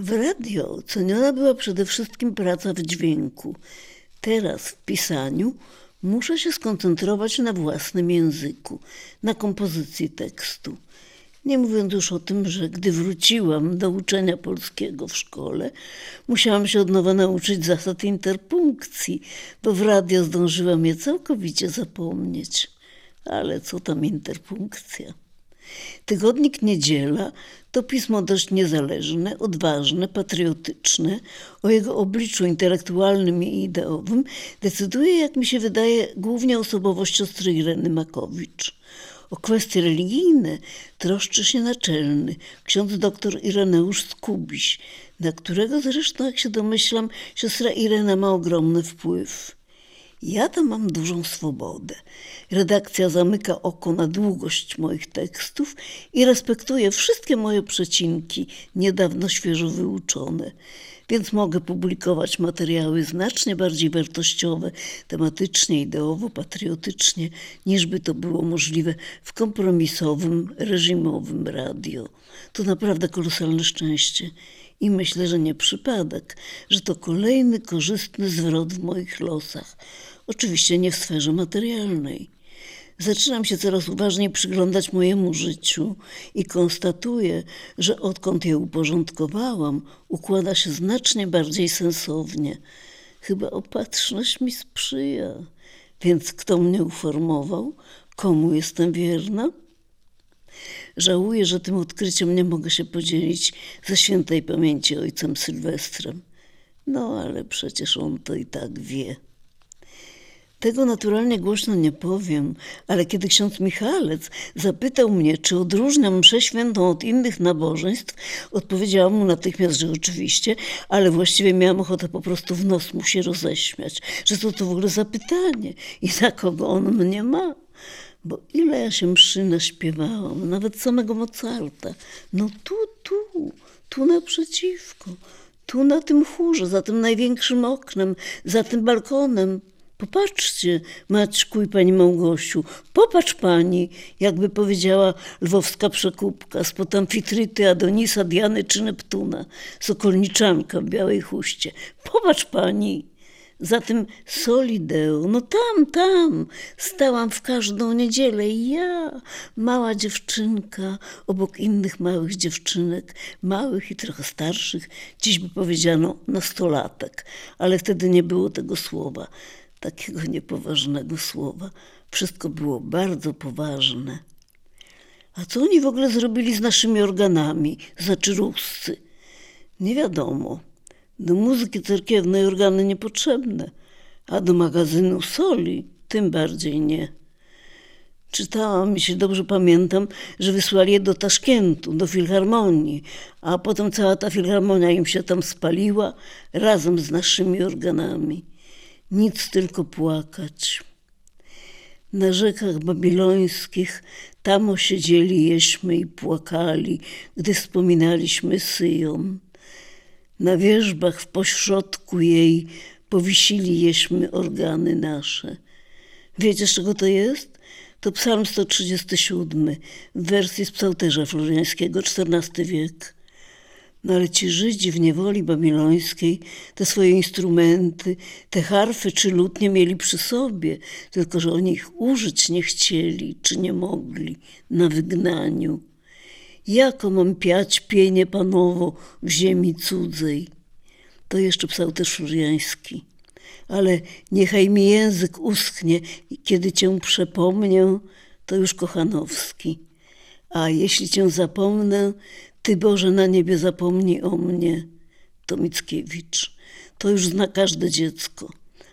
W radio ceniona była przede wszystkim praca w dźwięku. Teraz w pisaniu muszę się skoncentrować na własnym języku, na kompozycji tekstu. Nie mówiąc już o tym, że gdy wróciłam do uczenia polskiego w szkole, musiałam się od nowa nauczyć zasad interpunkcji, bo w radio zdążyłam je całkowicie zapomnieć. Ale co tam interpunkcja? Tygodnik Niedziela to pismo dość niezależne, odważne, patriotyczne. O jego obliczu intelektualnym i ideowym decyduje, jak mi się wydaje, głównie osobowość siostry Ireny Makowicz. O kwestie religijne troszczy się naczelny ksiądz dr Ireneusz Skubiś, na którego zresztą, jak się domyślam, siostra Irena ma ogromny wpływ. Ja tam mam dużą swobodę. Redakcja zamyka oko na długość moich tekstów i respektuje wszystkie moje przecinki, niedawno świeżo wyuczone. Więc mogę publikować materiały znacznie bardziej wartościowe, tematycznie, ideowo, patriotycznie, niż by to było możliwe w kompromisowym, reżimowym radio. To naprawdę kolosalne szczęście. I myślę, że nie przypadek, że to kolejny korzystny zwrot w moich losach. Oczywiście nie w sferze materialnej. Zaczynam się coraz uważniej przyglądać mojemu życiu i konstatuję, że odkąd je uporządkowałam, układa się znacznie bardziej sensownie. Chyba opatrzność mi sprzyja. Więc kto mnie uformował? Komu jestem wierna? Żałuję, że tym odkryciem nie mogę się podzielić ze świętej pamięci ojcem Sylwestrem. No ale przecież on to i tak wie. Tego naturalnie głośno nie powiem, ale kiedy ksiądz Michalec zapytał mnie, czy odróżniam mszę świętą od innych nabożeństw, odpowiedziałam mu natychmiast, że oczywiście, ale właściwie miałam ochotę po prostu w nos mu się roześmiać, że co to w ogóle za pytanie i za kogo on mnie ma. Bo ile ja się mszy naśpiewałam, nawet samego Mozarta. No tu, tu, tu naprzeciwko, tu na tym chórze, za tym największym oknem, za tym balkonem. Popatrzcie, Maćku i pani Małgosiu, popatrz pani, jakby powiedziała lwowska przekupka spod amfitryty Adonisa, Diany czy Neptuna, sokolniczanka w białej chuście. Popatrz pani, za tym Solideo, no tam, tam, stałam w każdą niedzielę i ja, mała dziewczynka, obok innych małych dziewczynek, małych i trochę starszych, dziś by powiedziano nastolatek, ale wtedy nie było tego słowa takiego niepoważnego słowa. Wszystko było bardzo poważne. A co oni w ogóle zrobili z naszymi organami, znaczy ruscy? Nie wiadomo. Do muzyki cerkiewnej organy niepotrzebne, a do magazynu soli tym bardziej nie. Czytałam, jeśli dobrze pamiętam, że wysłali je do Taszkentu, do filharmonii, a potem cała ta filharmonia im się tam spaliła razem z naszymi organami nic tylko płakać. Na rzekach babilońskich tam osiedzieli jeśmy i płakali, gdy wspominaliśmy Syjon. Na wierzbach w pośrodku jej powisili jeśmy organy nasze. Wiecie, z czego to jest? To psalm 137 w wersji z psałterza floriańskiego, XIV wiek. No ale ci Żydzi w niewoli babilońskiej te swoje instrumenty, te harfy czy lutnie mieli przy sobie, tylko że oni ich użyć nie chcieli czy nie mogli na wygnaniu. Jako mam piać pienie panowo w ziemi cudzej? To jeszcze psał też Furiański. Ale niechaj mi język uschnie, kiedy cię przepomnę, to już Kochanowski. A jeśli cię zapomnę, ty Boże na niebie zapomnij o mnie. To Mickiewicz. To już zna każde dziecko.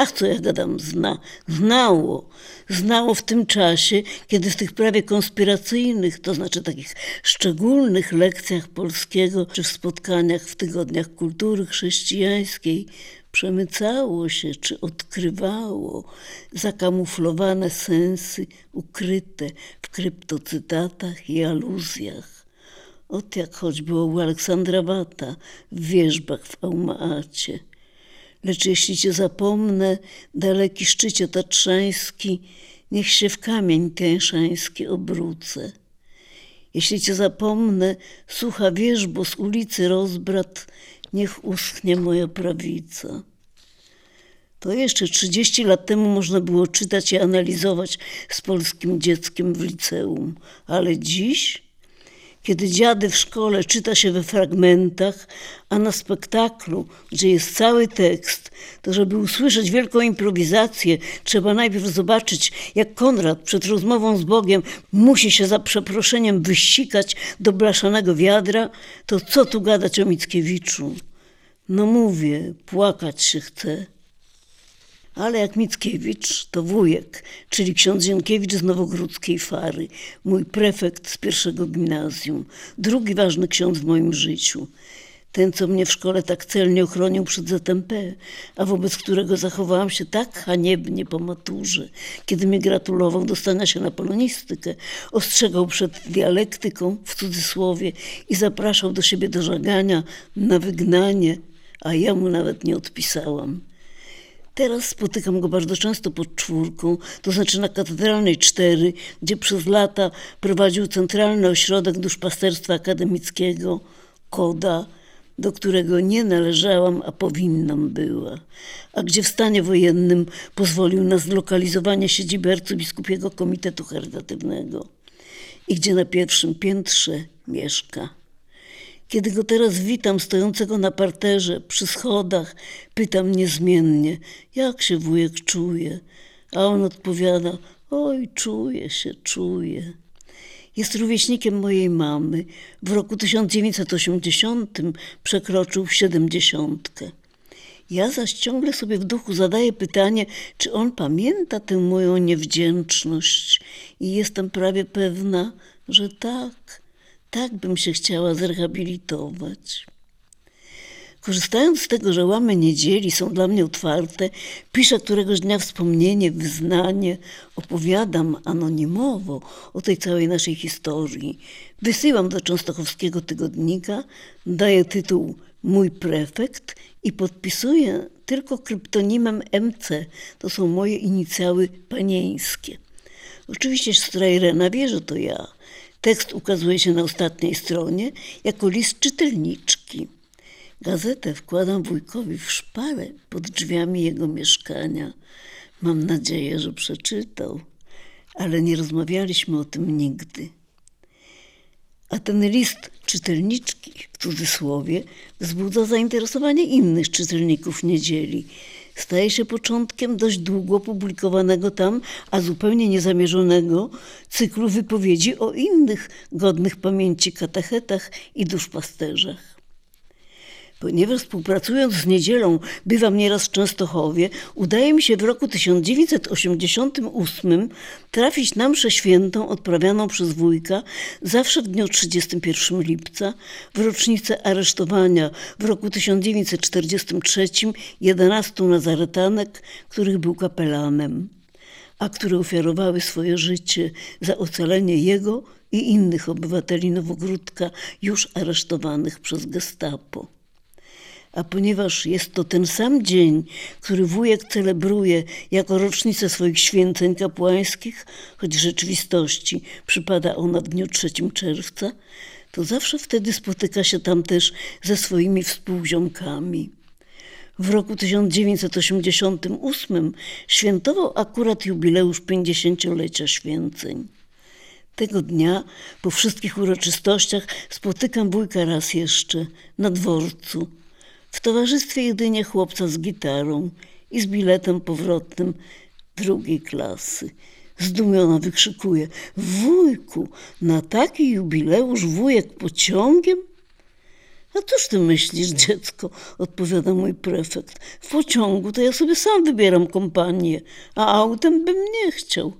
Ach, co ja gadam, zna. Znało. Znało w tym czasie, kiedy w tych prawie konspiracyjnych, to znaczy takich szczególnych lekcjach polskiego, czy w spotkaniach w tygodniach kultury chrześcijańskiej, przemycało się, czy odkrywało zakamuflowane sensy ukryte w kryptocytatach i aluzjach. Ot jak choćby u Aleksandra Wata w wierzbach w Aumaacie. Lecz jeśli cię zapomnę, daleki szczycie tatrzański, niech się w kamień kęszański obrócę. Jeśli cię zapomnę, sucha wierzbo z ulicy rozbrat, niech uschnie moja prawica. To jeszcze 30 lat temu można było czytać i analizować z polskim dzieckiem w liceum, ale dziś kiedy dziady w szkole czyta się we fragmentach, a na spektaklu, gdzie jest cały tekst, to żeby usłyszeć wielką improwizację, trzeba najpierw zobaczyć, jak Konrad przed rozmową z Bogiem musi się za przeproszeniem wysikać do blaszanego wiadra, to co tu gadać o Mickiewiczu? No mówię, płakać się chce. Ale jak Mickiewicz, to wujek, czyli ksiądz Zienkiewicz z Nowogródzkiej Fary, mój prefekt z pierwszego gimnazjum, drugi ważny ksiądz w moim życiu. Ten, co mnie w szkole tak celnie ochronił przed ZMP, a wobec którego zachowałam się tak haniebnie po maturze, kiedy mi gratulował dostania się na polonistykę, ostrzegał przed dialektyką, w cudzysłowie, i zapraszał do siebie do żagania, na wygnanie, a ja mu nawet nie odpisałam. Teraz spotykam go bardzo często pod czwórką, to znaczy na Katedralnej 4, gdzie przez lata prowadził Centralny Ośrodek Duszpasterstwa Akademickiego, KODA, do którego nie należałam, a powinnam była, a gdzie w stanie wojennym pozwolił na zlokalizowanie siedziby arcybiskupiego Komitetu Charytatywnego i gdzie na pierwszym piętrze mieszka. Kiedy go teraz witam stojącego na parterze, przy schodach, pytam niezmiennie, jak się wujek czuje, a on odpowiada, oj, czuje się, czuje. Jest rówieśnikiem mojej mamy. W roku 1980 przekroczył siedemdziesiątkę. Ja zaś ciągle sobie w duchu zadaję pytanie, czy on pamięta tę moją niewdzięczność i jestem prawie pewna, że tak tak bym się chciała zrehabilitować. Korzystając z tego, że łamy niedzieli są dla mnie otwarte, piszę któregoś dnia wspomnienie, wyznanie, opowiadam anonimowo o tej całej naszej historii. Wysyłam do Częstochowskiego tygodnika, daję tytuł Mój prefekt i podpisuję tylko kryptonimem MC. To są moje inicjały panieńskie. Oczywiście Strajrena wie, że to ja. Tekst ukazuje się na ostatniej stronie jako list czytelniczki. Gazetę wkładam wujkowi w szparę pod drzwiami jego mieszkania. Mam nadzieję, że przeczytał, ale nie rozmawialiśmy o tym nigdy. A ten list czytelniczki, w cudzysłowie, wzbudza zainteresowanie innych czytelników niedzieli staje się początkiem dość długo publikowanego tam, a zupełnie niezamierzonego cyklu wypowiedzi o innych godnych pamięci katechetach i duszpasterzach. Ponieważ współpracując z niedzielą bywam nieraz w Częstochowie, udaje mi się w roku 1988 trafić na mszę świętą odprawianą przez wujka zawsze w dniu 31 lipca, w rocznicę aresztowania w roku 1943 11 nazaretanek, których był kapelanem, a które ofiarowały swoje życie za ocalenie jego i innych obywateli Nowogródka już aresztowanych przez gestapo. A ponieważ jest to ten sam dzień, który wujek celebruje jako rocznicę swoich święceń kapłańskich, choć w rzeczywistości przypada ona w dniu 3 czerwca, to zawsze wtedy spotyka się tam też ze swoimi współziomkami. W roku 1988 świętował akurat jubileusz 50-lecia święceń. Tego dnia, po wszystkich uroczystościach, spotykam wujka raz jeszcze na dworcu w towarzystwie jedynie chłopca z gitarą i z biletem powrotnym drugiej klasy. Zdumiona wykrzykuje: Wujku, na taki jubileusz wujek pociągiem? A cóż ty myślisz, dziecko? odpowiada mój prefekt. W pociągu to ja sobie sam wybieram kompanię, a autem bym nie chciał,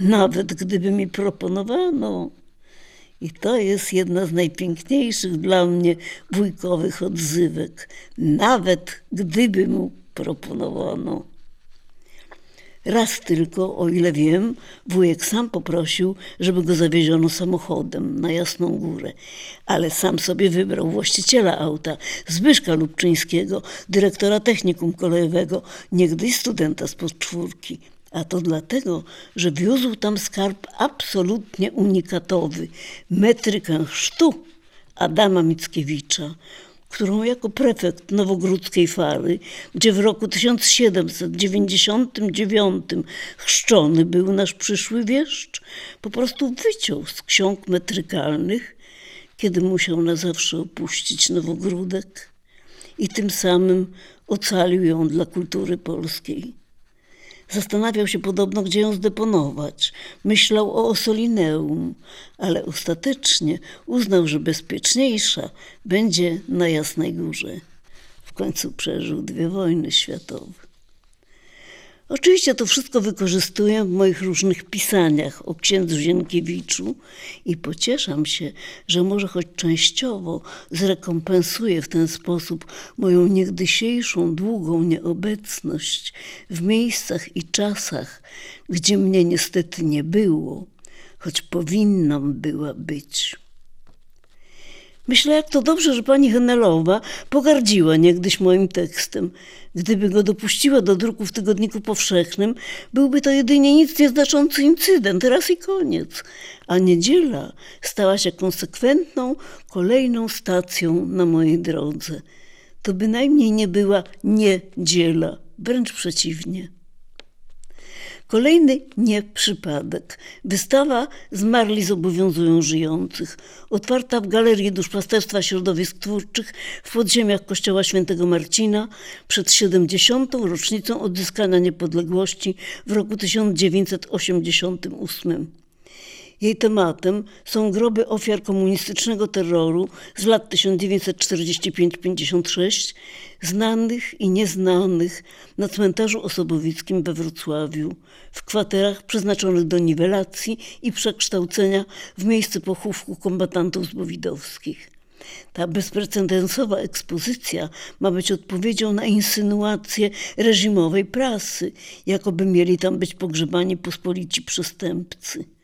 nawet gdyby mi proponowano. I to jest jedna z najpiękniejszych dla mnie wujkowych odzywek, nawet gdyby mu proponowano. Raz tylko, o ile wiem, wujek sam poprosił, żeby go zawieziono samochodem na Jasną Górę, ale sam sobie wybrał właściciela auta, Zbyszka Lubczyńskiego, dyrektora technikum kolejowego, niegdyś studenta z podczwórki. A to dlatego, że wiózł tam skarb absolutnie unikatowy metrykę chrztu Adama Mickiewicza, którą jako prefekt Nowogródzkiej Fary, gdzie w roku 1799 chrzczony był nasz przyszły wieszcz, po prostu wyciął z ksiąg metrykalnych, kiedy musiał na zawsze opuścić Nowogródek i tym samym ocalił ją dla kultury polskiej. Zastanawiał się podobno, gdzie ją zdeponować. Myślał o Osolineum, ale ostatecznie uznał, że bezpieczniejsza będzie na Jasnej Górze. W końcu przeżył dwie wojny światowe. Oczywiście to wszystko wykorzystuję w moich różnych pisaniach o księdzu Zienkiewiczu i pocieszam się, że może choć częściowo zrekompensuję w ten sposób moją niegdysiejszą długą nieobecność w miejscach i czasach, gdzie mnie niestety nie było, choć powinnam była być. Myślę, jak to dobrze, że pani Henelowa pogardziła niegdyś moim tekstem. Gdyby go dopuściła do druku w tygodniku powszechnym, byłby to jedynie nic nieznaczący incydent, raz i koniec. A niedziela stała się konsekwentną, kolejną stacją na mojej drodze. To bynajmniej nie była niedziela, wręcz przeciwnie. Kolejny nie przypadek. Wystawa Zmarli zobowiązują żyjących, otwarta w Galerii Duszpasterstwa Środowisk Twórczych w podziemiach Kościoła Świętego Marcina przed 70. rocznicą odzyskania niepodległości w roku 1988. Jej tematem są groby ofiar komunistycznego terroru z lat 1945-56, znanych i nieznanych na cmentarzu osobowickim we Wrocławiu, w kwaterach przeznaczonych do niwelacji i przekształcenia w miejsce pochówku kombatantów zbowidowskich. Ta bezprecedensowa ekspozycja ma być odpowiedzią na insynuacje reżimowej prasy, jakoby mieli tam być pogrzebani pospolici przestępcy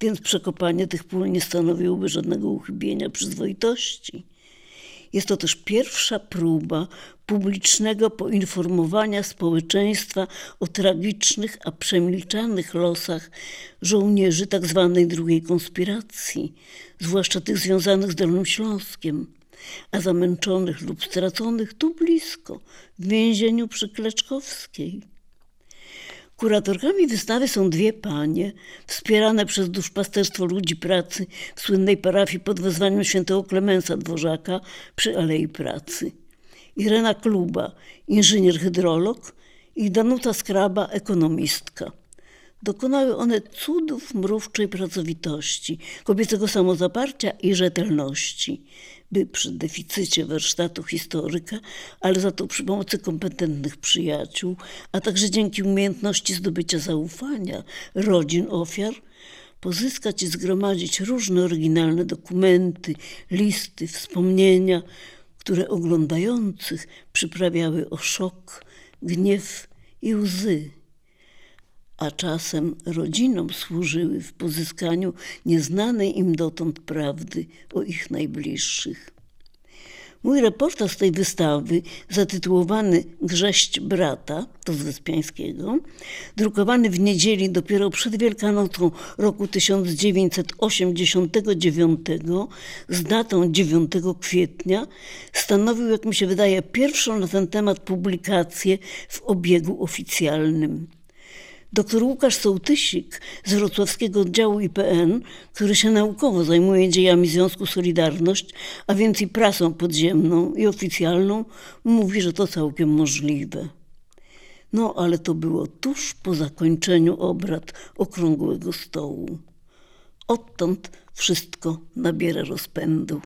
więc przekopanie tych pól nie stanowiłoby żadnego uchybienia przyzwoitości. Jest to też pierwsza próba publicznego poinformowania społeczeństwa o tragicznych, a przemilczanych losach żołnierzy tzw. Tak drugiej konspiracji, zwłaszcza tych związanych z Dolnym Śląskiem, a zamęczonych lub straconych tu blisko, w więzieniu przy Kleczkowskiej. Kuratorkami wystawy są dwie panie, wspierane przez duszpasterstwo ludzi pracy w słynnej parafii pod wezwaniem świętego Klemensa Dworzaka przy Alei Pracy. Irena Kluba, inżynier-hydrolog i Danuta Skraba, ekonomistka. Dokonały one cudów mrówczej pracowitości, kobiecego samozaparcia i rzetelności. By przy deficycie warsztatu historyka, ale za to przy pomocy kompetentnych przyjaciół, a także dzięki umiejętności zdobycia zaufania rodzin ofiar, pozyskać i zgromadzić różne oryginalne dokumenty, listy, wspomnienia, które oglądających przyprawiały o szok, gniew i łzy a czasem rodzinom służyły w pozyskaniu nieznanej im dotąd prawdy o ich najbliższych. Mój reportaż z tej wystawy, zatytułowany Grześć brata, to z Wyspiańskiego, drukowany w niedzieli dopiero przed Wielkanocą roku 1989 z datą 9 kwietnia, stanowił, jak mi się wydaje, pierwszą na ten temat publikację w obiegu oficjalnym. Dr Łukasz Sołtysik z wrocławskiego oddziału IPN, który się naukowo zajmuje dziejami Związku Solidarność, a więc i prasą podziemną i oficjalną, mówi, że to całkiem możliwe. No, ale to było tuż po zakończeniu obrad okrągłego stołu. Odtąd wszystko nabiera rozpędu.